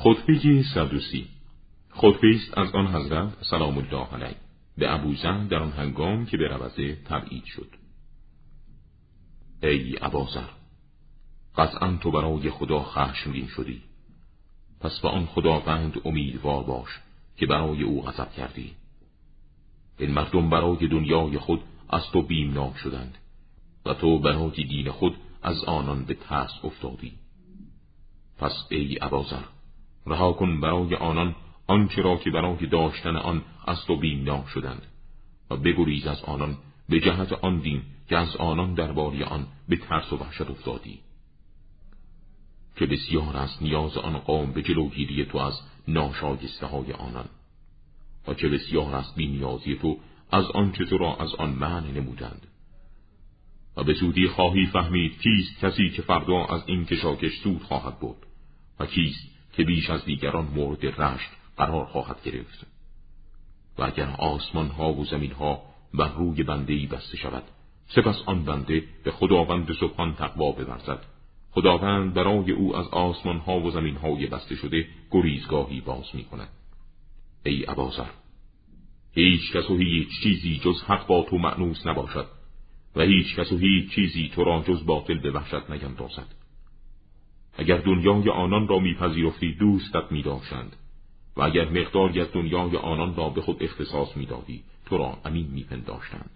خطبه سدوسی خطبه است از آن حضرت سلام الله علیه. به ابوزن در آن هنگام که به روزه تبعید شد. ای ابازر قطعا تو برای خدا خشمگین شدی. پس به آن خداوند امیدوار باش که برای او غضب کردی. این مردم برای دنیای خود از تو بیمناک شدند و تو برای دین خود از آنان به ترس افتادی. پس ای ابازر رها کن برای آنان آنچه را که برای داشتن آن از تو بیمناک شدند و بگریز از آنان به جهت آن دین که از آنان درباره آن به ترس و وحشت افتادی. که بسیار است نیاز آن قوم به جلوگیری تو از ناشایسته های آنان و چه بسیار است بی نیازی تو از آنچه تو را از آن معنی نمودند. و به زودی خواهی فهمید کیست کسی که فردا از این کشاکش سود خواهد بود و کیست که بیش از دیگران مورد رشت قرار خواهد گرفت. و اگر آسمان ها و زمین ها بر روی بنده ای بسته شود سپس آن بنده به خداوند سبحان تقوا بورزد. خداوند برای او از آسمان ها و زمین های بسته شده گریزگاهی باز می کند ای عبازر هیچ کس و هیچ چیزی جز حق با تو معنوس نباشد و هیچ کس و هیچ چیزی تو را جز باطل به وحشت نیندازد اگر دنیای آنان را میپذیرفتی دوستت میداشتند و اگر مقداری از دنیای آنان را به خود اختصاص می‌دادی تو را امین میپنداشتند.